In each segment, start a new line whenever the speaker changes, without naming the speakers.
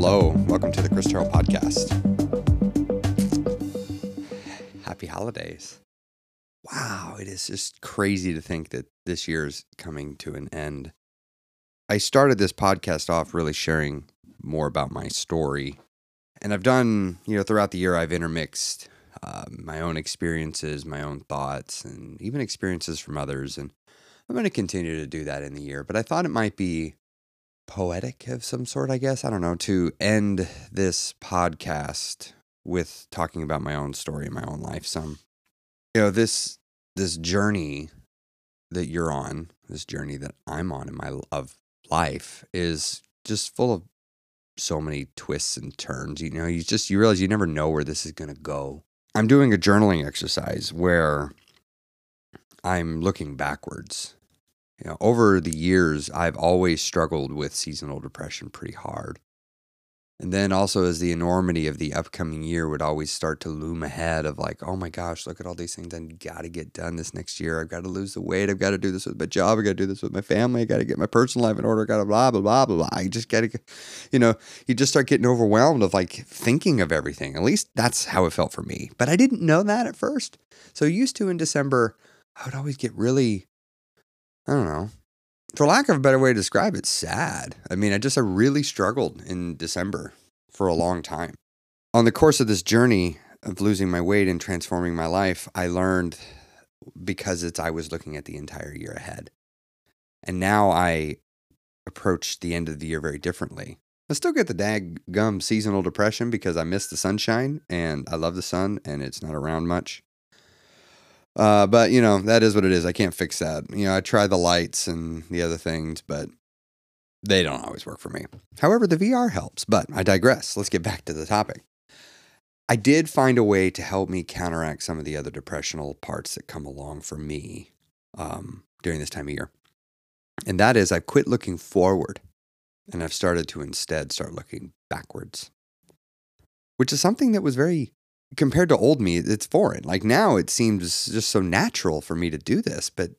Hello, welcome to the Chris Terrell podcast. Happy holidays. Wow, it is just crazy to think that this year is coming to an end. I started this podcast off really sharing more about my story. And I've done, you know, throughout the year, I've intermixed uh, my own experiences, my own thoughts, and even experiences from others. And I'm going to continue to do that in the year. But I thought it might be poetic of some sort, I guess. I don't know, to end this podcast with talking about my own story my own life some. You know, this this journey that you're on, this journey that I'm on in my of life is just full of so many twists and turns. You know, you just you realize you never know where this is going to go. I'm doing a journaling exercise where I'm looking backwards you know, over the years, I've always struggled with seasonal depression pretty hard. And then also, as the enormity of the upcoming year would always start to loom ahead of like, oh my gosh, look at all these things I got to get done this next year. I've got to lose the weight. I've got to do this with my job. I got to do this with my family. I got to get my personal life in order. I got to blah, blah, blah, blah, blah. I just got to, you know, you just start getting overwhelmed of like thinking of everything. At least that's how it felt for me. But I didn't know that at first. So, used to in December, I would always get really I don't know. For lack of a better way to describe it, sad. I mean, I just I really struggled in December for a long time. On the course of this journey of losing my weight and transforming my life, I learned because it's I was looking at the entire year ahead. And now I approach the end of the year very differently. I still get the dag gum seasonal depression because I miss the sunshine and I love the sun and it's not around much. Uh, but you know that is what it is. I can't fix that. You know, I try the lights and the other things, but they don't always work for me. However, the VR helps. But I digress. Let's get back to the topic. I did find a way to help me counteract some of the other depressional parts that come along for me um, during this time of year, and that is I've quit looking forward, and I've started to instead start looking backwards, which is something that was very compared to old me, it's foreign. Like now it seems just so natural for me to do this. But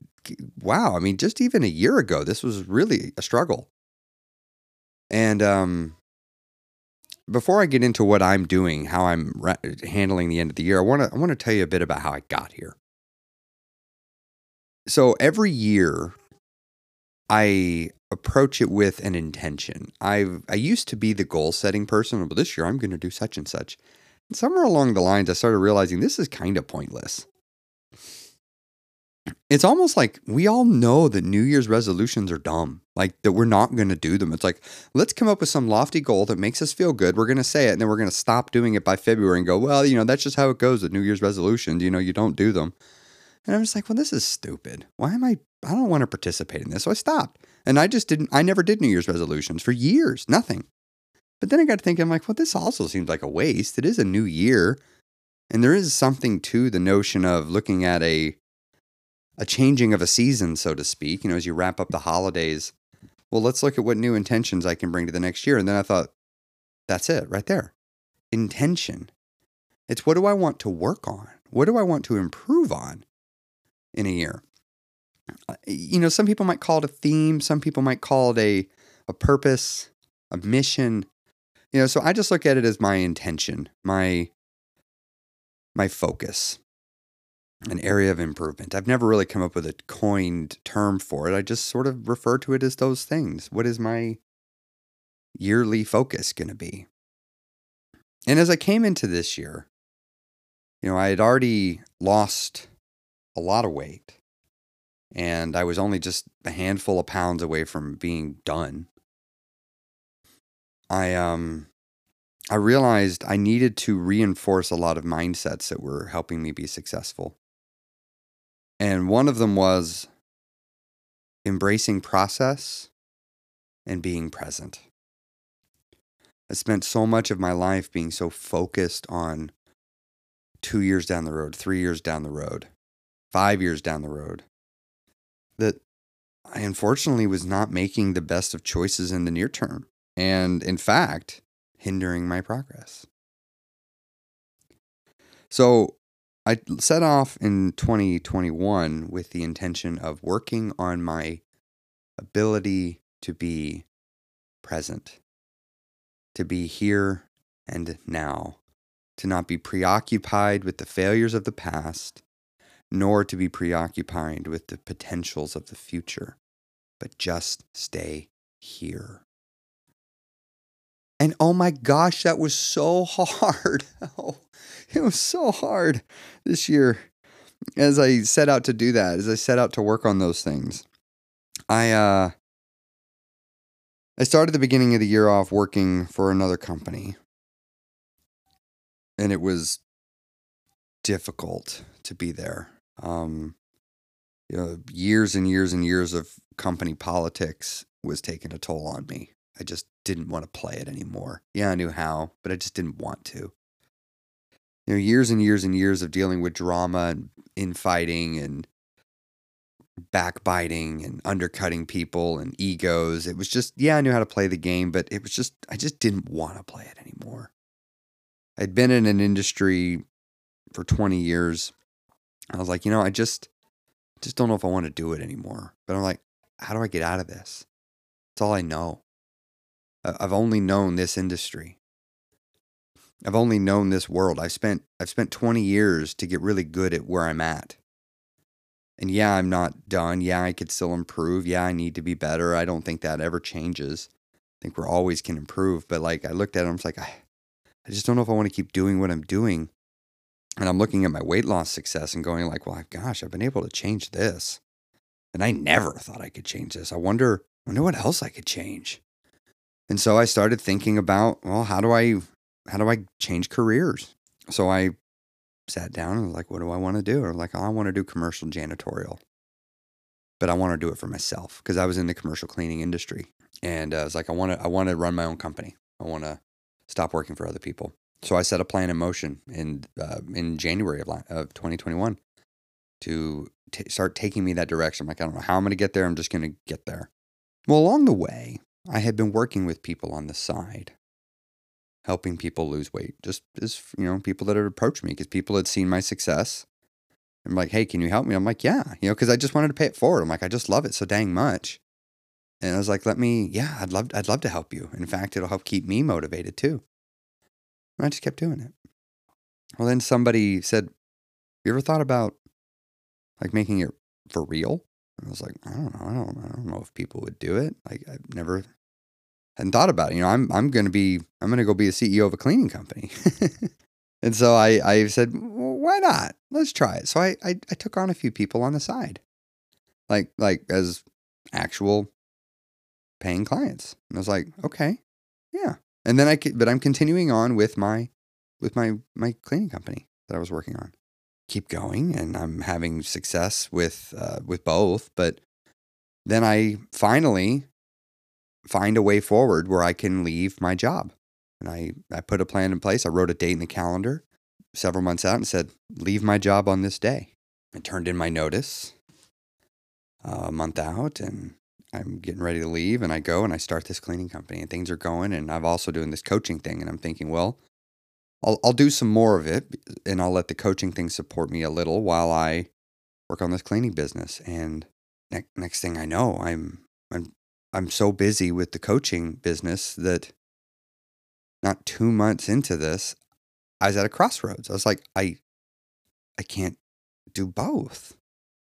wow, I mean, just even a year ago, this was really a struggle. And um, before I get into what I'm doing, how I'm handling the end of the year, I want to I want to tell you a bit about how I got here. So every year, I approach it with an intention. I've I used to be the goal setting person, but this year I'm going to do such and such somewhere along the lines, I started realizing this is kind of pointless. It's almost like we all know that New Year's resolutions are dumb, like that we're not going to do them. It's like, let's come up with some lofty goal that makes us feel good. We're going to say it and then we're going to stop doing it by February and go, well, you know, that's just how it goes with New Year's resolutions. You know, you don't do them. And I'm just like, well, this is stupid. Why am I? I don't want to participate in this. So I stopped. And I just didn't, I never did New Year's resolutions for years, nothing. But then I got to thinking, I'm like, well, this also seems like a waste. It is a new year. And there is something to the notion of looking at a a changing of a season, so to speak, you know, as you wrap up the holidays. Well, let's look at what new intentions I can bring to the next year. And then I thought, that's it right there. Intention. It's what do I want to work on? What do I want to improve on in a year? Uh, you know, some people might call it a theme, some people might call it a, a purpose, a mission. You know, so I just look at it as my intention, my my focus, an area of improvement. I've never really come up with a coined term for it. I just sort of refer to it as those things. What is my yearly focus going to be? And as I came into this year, you know, I had already lost a lot of weight and I was only just a handful of pounds away from being done. I um I realized I needed to reinforce a lot of mindsets that were helping me be successful. And one of them was embracing process and being present. I spent so much of my life being so focused on two years down the road, three years down the road, five years down the road, that I unfortunately was not making the best of choices in the near term and in fact, hindering my progress. So I set off in 2021 with the intention of working on my ability to be present, to be here and now, to not be preoccupied with the failures of the past, nor to be preoccupied with the potentials of the future, but just stay here. And oh my gosh, that was so hard. Oh, it was so hard this year as I set out to do that, as I set out to work on those things. I uh I started the beginning of the year off working for another company. And it was difficult to be there. Um you know, years and years and years of company politics was taking a toll on me. I just didn't want to play it anymore. Yeah, I knew how, but I just didn't want to. You know, years and years and years of dealing with drama and infighting and backbiting and undercutting people and egos. It was just, yeah, I knew how to play the game, but it was just, I just didn't want to play it anymore. I'd been in an industry for 20 years. I was like, you know, I just, just don't know if I want to do it anymore. But I'm like, how do I get out of this? It's all I know. I've only known this industry. I've only known this world. I've spent I've spent 20 years to get really good at where I'm at. And yeah, I'm not done. Yeah, I could still improve. Yeah, I need to be better. I don't think that ever changes. I think we're always can improve. But like I looked at it, I was like, I, I just don't know if I want to keep doing what I'm doing. And I'm looking at my weight loss success and going like, well, gosh, I've been able to change this. And I never thought I could change this. I wonder, wonder what else I could change. And so I started thinking about, well, how do I how do I change careers? So I sat down and was like, what do I want to do? I was like, oh, I want to do commercial janitorial. But I want to do it for myself because I was in the commercial cleaning industry. And I was like, I want to I want to run my own company. I want to stop working for other people. So I set a plan in motion in uh, in January of, of 2021 to t- start taking me that direction. I'm like, I don't know how I'm going to get there. I'm just going to get there. Well, along the way, I had been working with people on the side, helping people lose weight, just as, you know, people that had approached me because people had seen my success. I'm like, hey, can you help me? I'm like, yeah, you know, because I just wanted to pay it forward. I'm like, I just love it so dang much. And I was like, let me, yeah, I'd love, I'd love to help you. In fact, it'll help keep me motivated too. And I just kept doing it. Well, then somebody said, you ever thought about like making it for real? I was like, I don't know. I don't, I don't know if people would do it. Like I've never hadn't thought about it. You know, I'm I'm to be I'm to go be the CEO of a cleaning company. and so I I said, well, why not? Let's try it. So I, I I took on a few people on the side, like like as actual paying clients. And I was like, okay, yeah. And then I but I'm continuing on with my with my my cleaning company that I was working on keep going and I'm having success with uh, with both. But then I finally find a way forward where I can leave my job. And I, I put a plan in place. I wrote a date in the calendar several months out and said, leave my job on this day. I turned in my notice uh, a month out and I'm getting ready to leave. And I go and I start this cleaning company and things are going. And I'm also doing this coaching thing. And I'm thinking, well, I'll I'll do some more of it and I'll let the coaching thing support me a little while I work on this cleaning business. And ne- next thing I know, I'm I'm I'm so busy with the coaching business that not 2 months into this, I was at a crossroads. I was like, I I can't do both.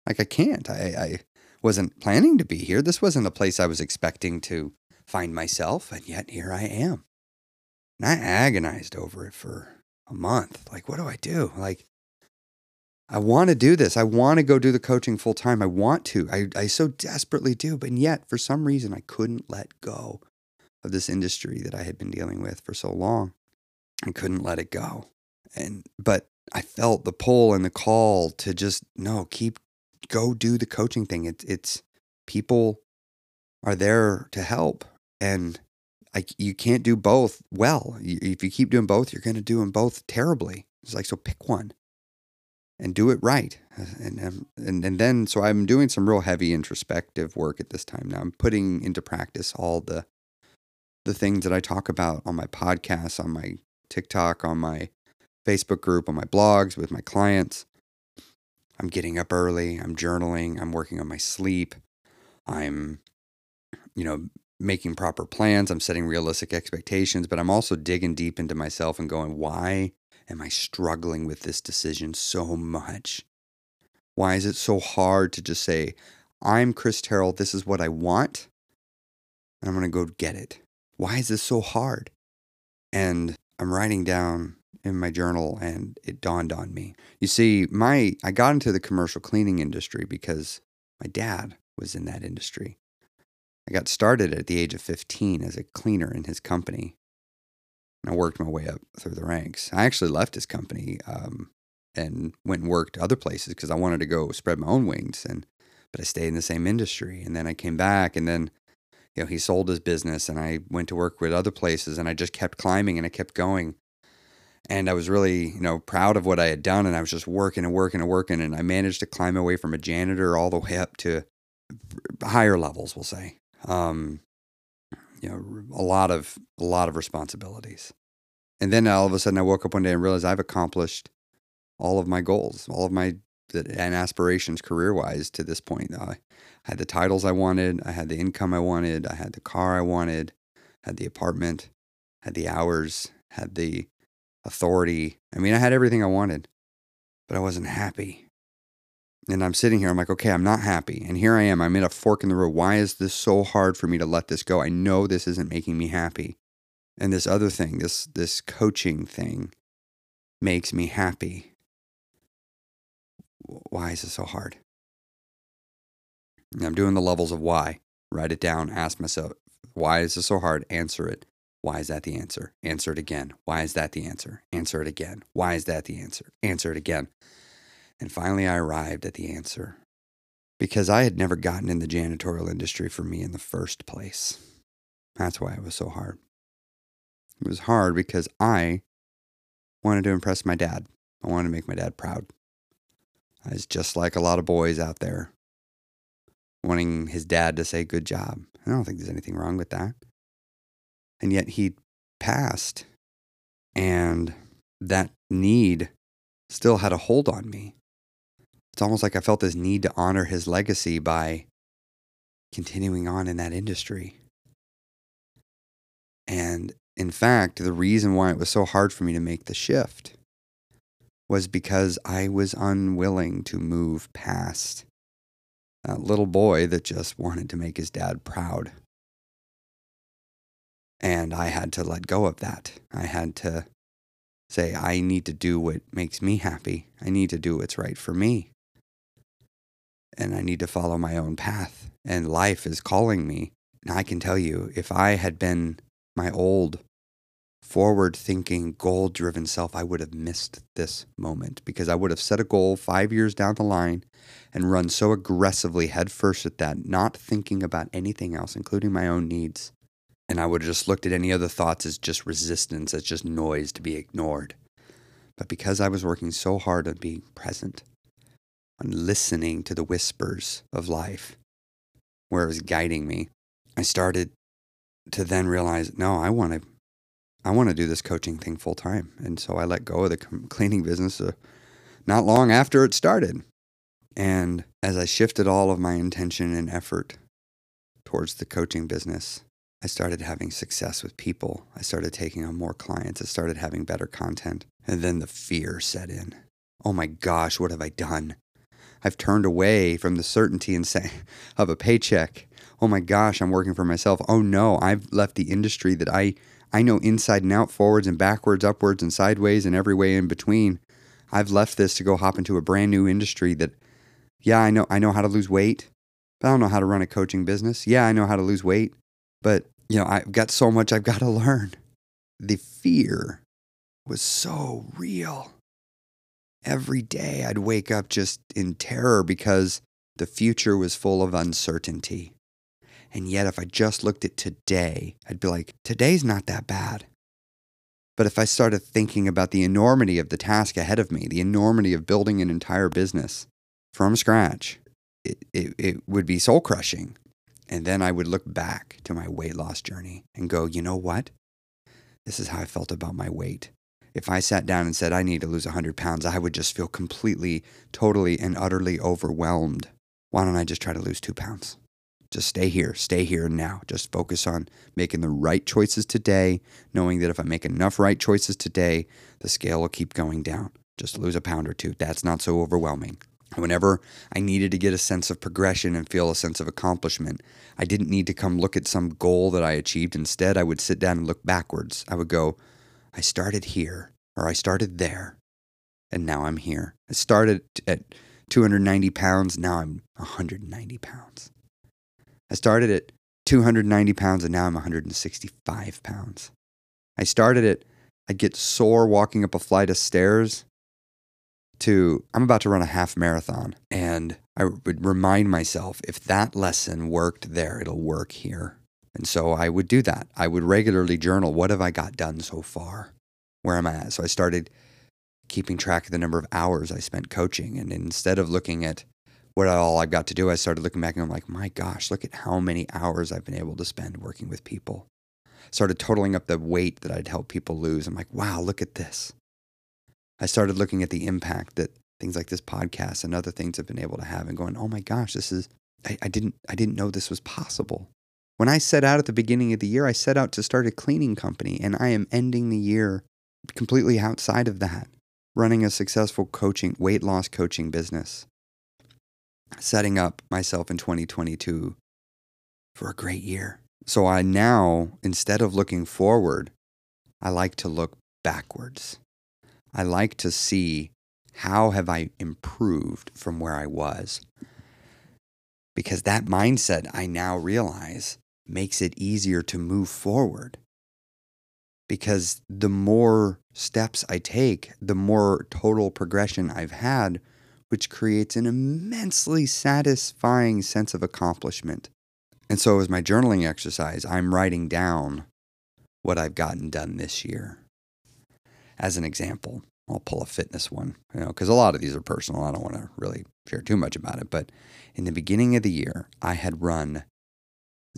Like I can't. I I wasn't planning to be here. This wasn't a place I was expecting to find myself, and yet here I am. And I agonized over it for a month. Like, what do I do? Like, I want to do this. I want to go do the coaching full time. I want to. I, I so desperately do. But yet, for some reason, I couldn't let go of this industry that I had been dealing with for so long. I couldn't let it go. And, but I felt the pull and the call to just, no, keep, go do the coaching thing. It's, it's people are there to help. And like you can't do both well. If you keep doing both, you're going to do them both terribly. It's like so pick one and do it right. And, um, and and then so I'm doing some real heavy introspective work at this time now. I'm putting into practice all the the things that I talk about on my podcast, on my TikTok, on my Facebook group, on my blogs with my clients. I'm getting up early, I'm journaling, I'm working on my sleep. I'm you know making proper plans. I'm setting realistic expectations, but I'm also digging deep into myself and going, why am I struggling with this decision so much? Why is it so hard to just say, I'm Chris Terrell, this is what I want, and I'm going to go get it? Why is this so hard? And I'm writing down in my journal and it dawned on me. You see, my I got into the commercial cleaning industry because my dad was in that industry. I got started at the age of 15 as a cleaner in his company. And I worked my way up through the ranks. I actually left his company um, and went and worked other places because I wanted to go spread my own wings. And but I stayed in the same industry. And then I came back, and then you know he sold his business, and I went to work with other places, and I just kept climbing and I kept going. And I was really, you know, proud of what I had done, and I was just working and working and working, and I managed to climb away from a janitor all the way up to higher levels, we'll say. Um, you know, a lot of a lot of responsibilities. And then all of a sudden, I woke up one day and realized I've accomplished all of my goals, all of my and aspirations career wise to this point. I had the titles I wanted, I had the income I wanted, I had the car I wanted, had the apartment, had the hours, had the authority. I mean, I had everything I wanted, but I wasn't happy. And I'm sitting here, I'm like, okay, I'm not happy. And here I am, I'm in a fork in the road. Why is this so hard for me to let this go? I know this isn't making me happy. And this other thing, this this coaching thing makes me happy. Why is it so hard? And I'm doing the levels of why. Write it down, ask myself, why is this so hard? Answer it. Why is that the answer? Answer it again. Why is that the answer? Answer it again. Why is that the answer? Answer it again. And finally, I arrived at the answer because I had never gotten in the janitorial industry for me in the first place. That's why it was so hard. It was hard because I wanted to impress my dad. I wanted to make my dad proud. I was just like a lot of boys out there, wanting his dad to say, Good job. I don't think there's anything wrong with that. And yet he passed, and that need still had a hold on me. It's almost like I felt this need to honor his legacy by continuing on in that industry. And in fact, the reason why it was so hard for me to make the shift was because I was unwilling to move past that little boy that just wanted to make his dad proud. And I had to let go of that. I had to say, I need to do what makes me happy. I need to do what's right for me and I need to follow my own path. And life is calling me. And I can tell you, if I had been my old, forward thinking, goal driven self, I would have missed this moment because I would have set a goal five years down the line and run so aggressively headfirst at that, not thinking about anything else, including my own needs. And I would have just looked at any other thoughts as just resistance, as just noise to be ignored. But because I was working so hard on being present, on listening to the whispers of life where it was guiding me, I started to then realize, no, I want to, I want to do this coaching thing full time. And so I let go of the cleaning business uh, not long after it started. And as I shifted all of my intention and effort towards the coaching business, I started having success with people. I started taking on more clients. I started having better content. And then the fear set in. Oh my gosh, what have I done? I've turned away from the certainty and say of a paycheck. Oh my gosh, I'm working for myself. Oh no, I've left the industry that I I know inside and out, forwards and backwards, upwards and sideways and every way in between. I've left this to go hop into a brand new industry that yeah, I know I know how to lose weight, but I don't know how to run a coaching business. Yeah, I know how to lose weight, but you know, I've got so much I've got to learn. The fear was so real every day I'd wake up just in terror because the future was full of uncertainty. And yet, if I just looked at today, I'd be like, today's not that bad. But if I started thinking about the enormity of the task ahead of me, the enormity of building an entire business from scratch, it, it, it would be soul crushing. And then I would look back to my weight loss journey and go, you know what? This is how I felt about my weight if I sat down and said I need to lose 100 pounds, I would just feel completely, totally, and utterly overwhelmed. Why don't I just try to lose two pounds? Just stay here, stay here now. Just focus on making the right choices today, knowing that if I make enough right choices today, the scale will keep going down. Just lose a pound or two. That's not so overwhelming. Whenever I needed to get a sense of progression and feel a sense of accomplishment, I didn't need to come look at some goal that I achieved. Instead, I would sit down and look backwards. I would go, I started here, or I started there, and now I'm here. I started at 290 pounds, now I'm 190 pounds. I started at 290 pounds and now I'm 165 pounds. I started at, I'd get sore walking up a flight of stairs to, I'm about to run a half marathon. And I would remind myself if that lesson worked there, it'll work here. And so I would do that. I would regularly journal what have I got done so far? Where am I at? So I started keeping track of the number of hours I spent coaching. And instead of looking at what all I've got to do, I started looking back and I'm like, my gosh, look at how many hours I've been able to spend working with people. Started totaling up the weight that I'd help people lose. I'm like, wow, look at this. I started looking at the impact that things like this podcast and other things have been able to have and going, oh my gosh, this is I, I didn't I didn't know this was possible. When I set out at the beginning of the year, I set out to start a cleaning company, and I am ending the year completely outside of that, running a successful coaching, weight loss coaching business setting up myself in 2022 for a great year. So I now, instead of looking forward, I like to look backwards. I like to see how have I improved from where I was? Because that mindset I now realize makes it easier to move forward. Because the more steps I take, the more total progression I've had, which creates an immensely satisfying sense of accomplishment. And so, as my journaling exercise, I'm writing down what I've gotten done this year. As an example, I'll pull a fitness one, you know, because a lot of these are personal. I don't want to really share too much about it. But in the beginning of the year, I had run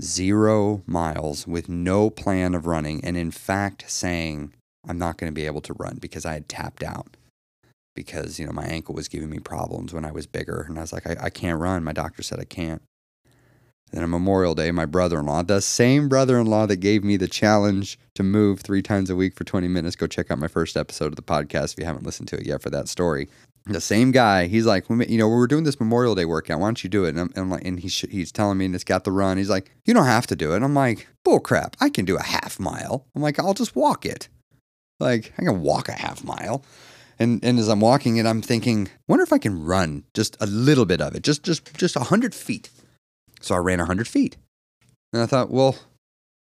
zero miles with no plan of running. And in fact, saying, I'm not going to be able to run because I had tapped out because you know my ankle was giving me problems when I was bigger, and I was like, I, I can't run. My doctor said I can't. then on Memorial Day, my brother-in-law, the same brother-in-law that gave me the challenge to move three times a week for 20 minutes, go check out my first episode of the podcast if you haven't listened to it yet for that story. The same guy, he's like, you know, we're doing this Memorial Day workout. Why don't you do it? And I'm, I'm like, and he's he's telling me, and it's got the run. He's like, you don't have to do it. I'm like, bull crap. I can do a half mile. I'm like, I'll just walk it. Like, I can walk a half mile. And and as I'm walking it, I'm thinking, wonder if I can run just a little bit of it, just just just hundred feet. So I ran hundred feet, and I thought, well,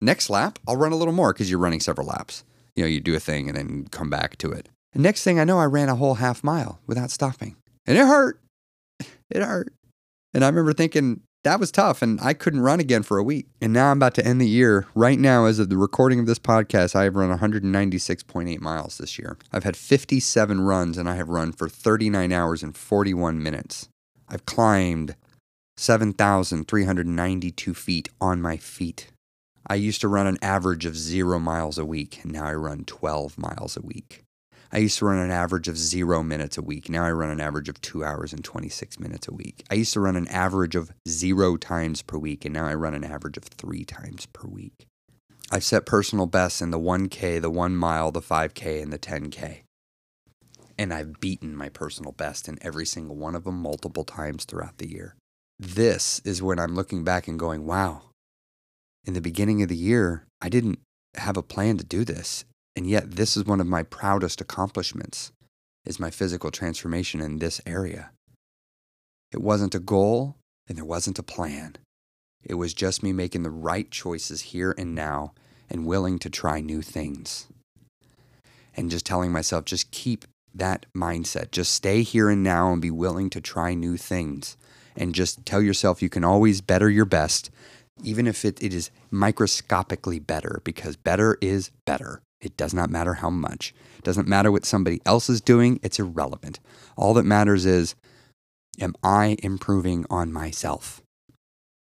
next lap I'll run a little more because you're running several laps. You know, you do a thing and then come back to it. And next thing I know, I ran a whole half mile without stopping, and it hurt. It hurt. And I remember thinking, that was tough and I couldn't run again for a week. And now I'm about to end the year. Right now, as of the recording of this podcast, I have run 196.8 miles this year. I've had 57 runs and I have run for 39 hours and 41 minutes. I've climbed 7,392 feet on my feet. I used to run an average of zero miles a week, and now I run 12 miles a week. I used to run an average of zero minutes a week. Now I run an average of two hours and 26 minutes a week. I used to run an average of zero times per week, and now I run an average of three times per week. I've set personal bests in the 1K, the 1 mile, the 5K, and the 10K. And I've beaten my personal best in every single one of them multiple times throughout the year. This is when I'm looking back and going, wow, in the beginning of the year, I didn't have a plan to do this. And yet, this is one of my proudest accomplishments is my physical transformation in this area. It wasn't a goal and there wasn't a plan. It was just me making the right choices here and now and willing to try new things. And just telling myself, just keep that mindset. Just stay here and now and be willing to try new things. And just tell yourself you can always better your best, even if it, it is microscopically better, because better is better. It does not matter how much. It doesn't matter what somebody else is doing. It's irrelevant. All that matters is am I improving on myself?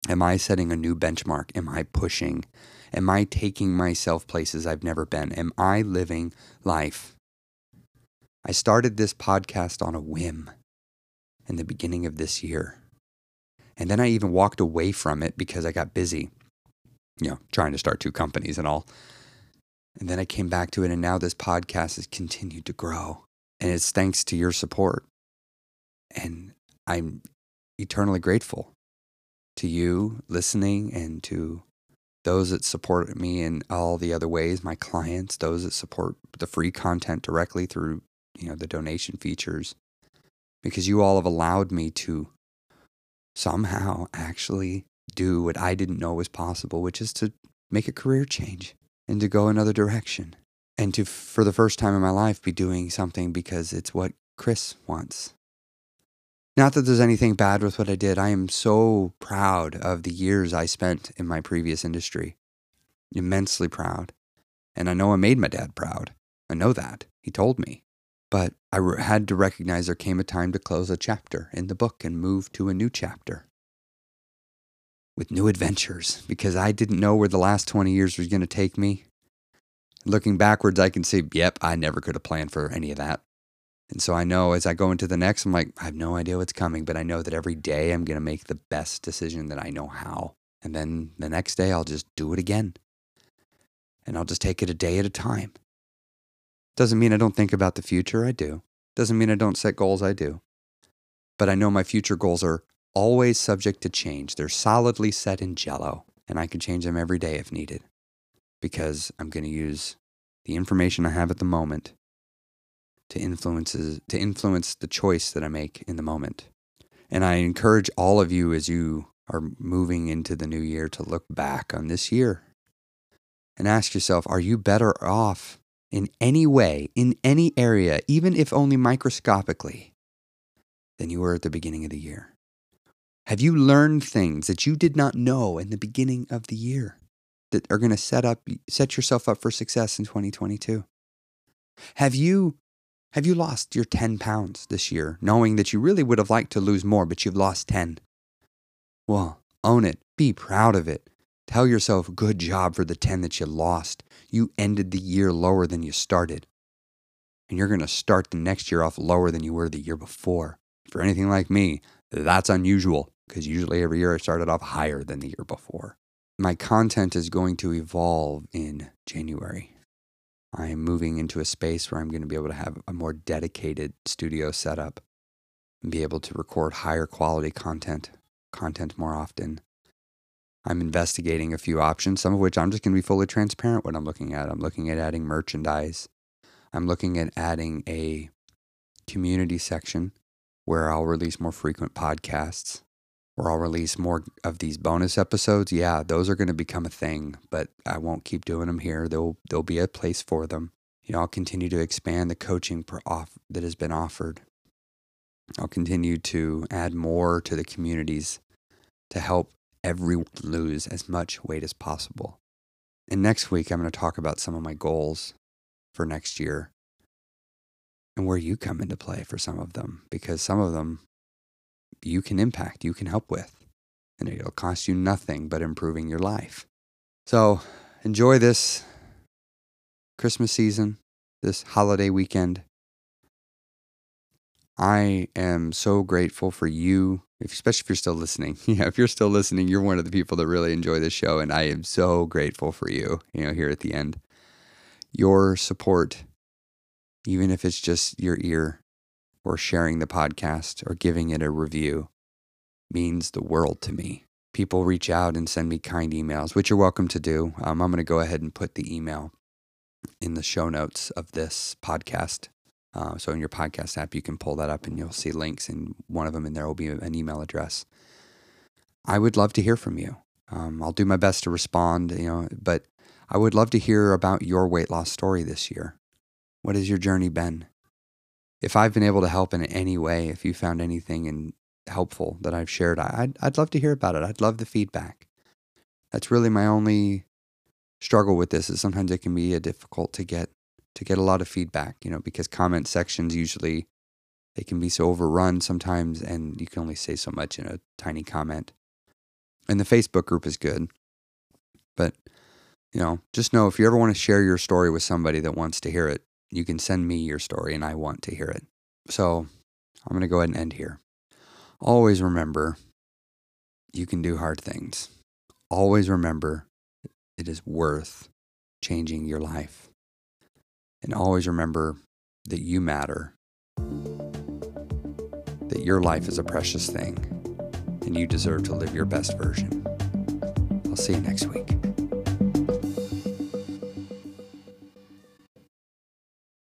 Am I setting a new benchmark? Am I pushing? Am I taking myself places I've never been? Am I living life? I started this podcast on a whim in the beginning of this year. And then I even walked away from it because I got busy, you know, trying to start two companies and all. And then I came back to it, and now this podcast has continued to grow. And it's thanks to your support. And I'm eternally grateful to you listening and to those that support me in all the other ways, my clients, those that support the free content directly through, you know, the donation features, because you all have allowed me to somehow actually do what I didn't know was possible, which is to make a career change and to go another direction and to, for the first time in my life, be doing something because it's what Chris wants. Not that there's anything bad with what I did. I am so proud of the years I spent in my previous industry. Immensely proud. And I know I made my dad proud. I know that. He told me. But I had to recognize there came a time to close a chapter in the book and move to a new chapter with new adventures because I didn't know where the last 20 years was going to take me. Looking backwards, I can see, yep, I never could have planned for any of that. And so I know as I go into the next, I'm like, I have no idea what's coming, but I know that every day I'm going to make the best decision that I know how. And then the next day, I'll just do it again. And I'll just take it a day at a time. Doesn't mean I don't think about the future. I do. Doesn't mean I don't set goals. I do. But I know my future goals are always subject to change. They're solidly set in jello, and I can change them every day if needed because I'm going to use the information I have at the moment to influences to influence the choice that I make in the moment. And I encourage all of you as you are moving into the new year to look back on this year and ask yourself, are you better off in any way, in any area, even if only microscopically, than you were at the beginning of the year? Have you learned things that you did not know in the beginning of the year that are going to set up set yourself up for success in 2022? Have you have you lost your 10 pounds this year, knowing that you really would have liked to lose more, but you've lost 10? Well, own it. Be proud of it. Tell yourself, good job for the 10 that you lost. You ended the year lower than you started. And you're going to start the next year off lower than you were the year before. For anything like me, that's unusual because usually every year I started off higher than the year before. My content is going to evolve in January. I am moving into a space where I'm going to be able to have a more dedicated studio setup and be able to record higher quality content, content more often. I'm investigating a few options, some of which I'm just going to be fully transparent what I'm looking at. I'm looking at adding merchandise. I'm looking at adding a community section where I'll release more frequent podcasts where I'll release more of these bonus episodes. Yeah, those are going to become a thing, but I won't keep doing them here. There'll there'll be a place for them. You know, I'll continue to expand the coaching off that has been offered. I'll continue to add more to the communities to help everyone lose as much weight as possible. And next week, I'm going to talk about some of my goals for next year and where you come into play for some of them, because some of them you can impact, you can help with. And it'll cost you nothing but improving your life. So enjoy this Christmas season, this holiday weekend. I am so grateful for you, especially if you're still listening. Yeah, if you're still listening, you're one of the people that really enjoy this show, and I am so grateful for you. You know, here at the end, your support, even if it's just your ear, or sharing the podcast or giving it a review means the world to me. People reach out and send me kind emails, which you're welcome to do. Um, I'm going to go ahead and put the email in the show notes of this podcast. Uh, so in your podcast app, you can pull that up and you'll see links, and one of them in there will be an email address. I would love to hear from you. Um, I'll do my best to respond, you know, but I would love to hear about your weight loss story this year. What has your journey been? If I've been able to help in any way, if you found anything in, helpful that I've shared, I'd, I'd love to hear about it. I'd love the feedback. That's really my only struggle with this is sometimes it can be a difficult to get to get a lot of feedback, you know, because comment sections usually they can be so overrun sometimes and you can only say so much in a tiny comment. And the Facebook group is good. But you know, just know if you ever want to share your story with somebody that wants to hear it, you can send me your story and I want to hear it. So I'm going to go ahead and end here. Always remember you can do hard things. Always remember it is worth changing your life. And always remember that you matter, that your life is a precious thing, and you deserve to live your best version. I'll see you next week.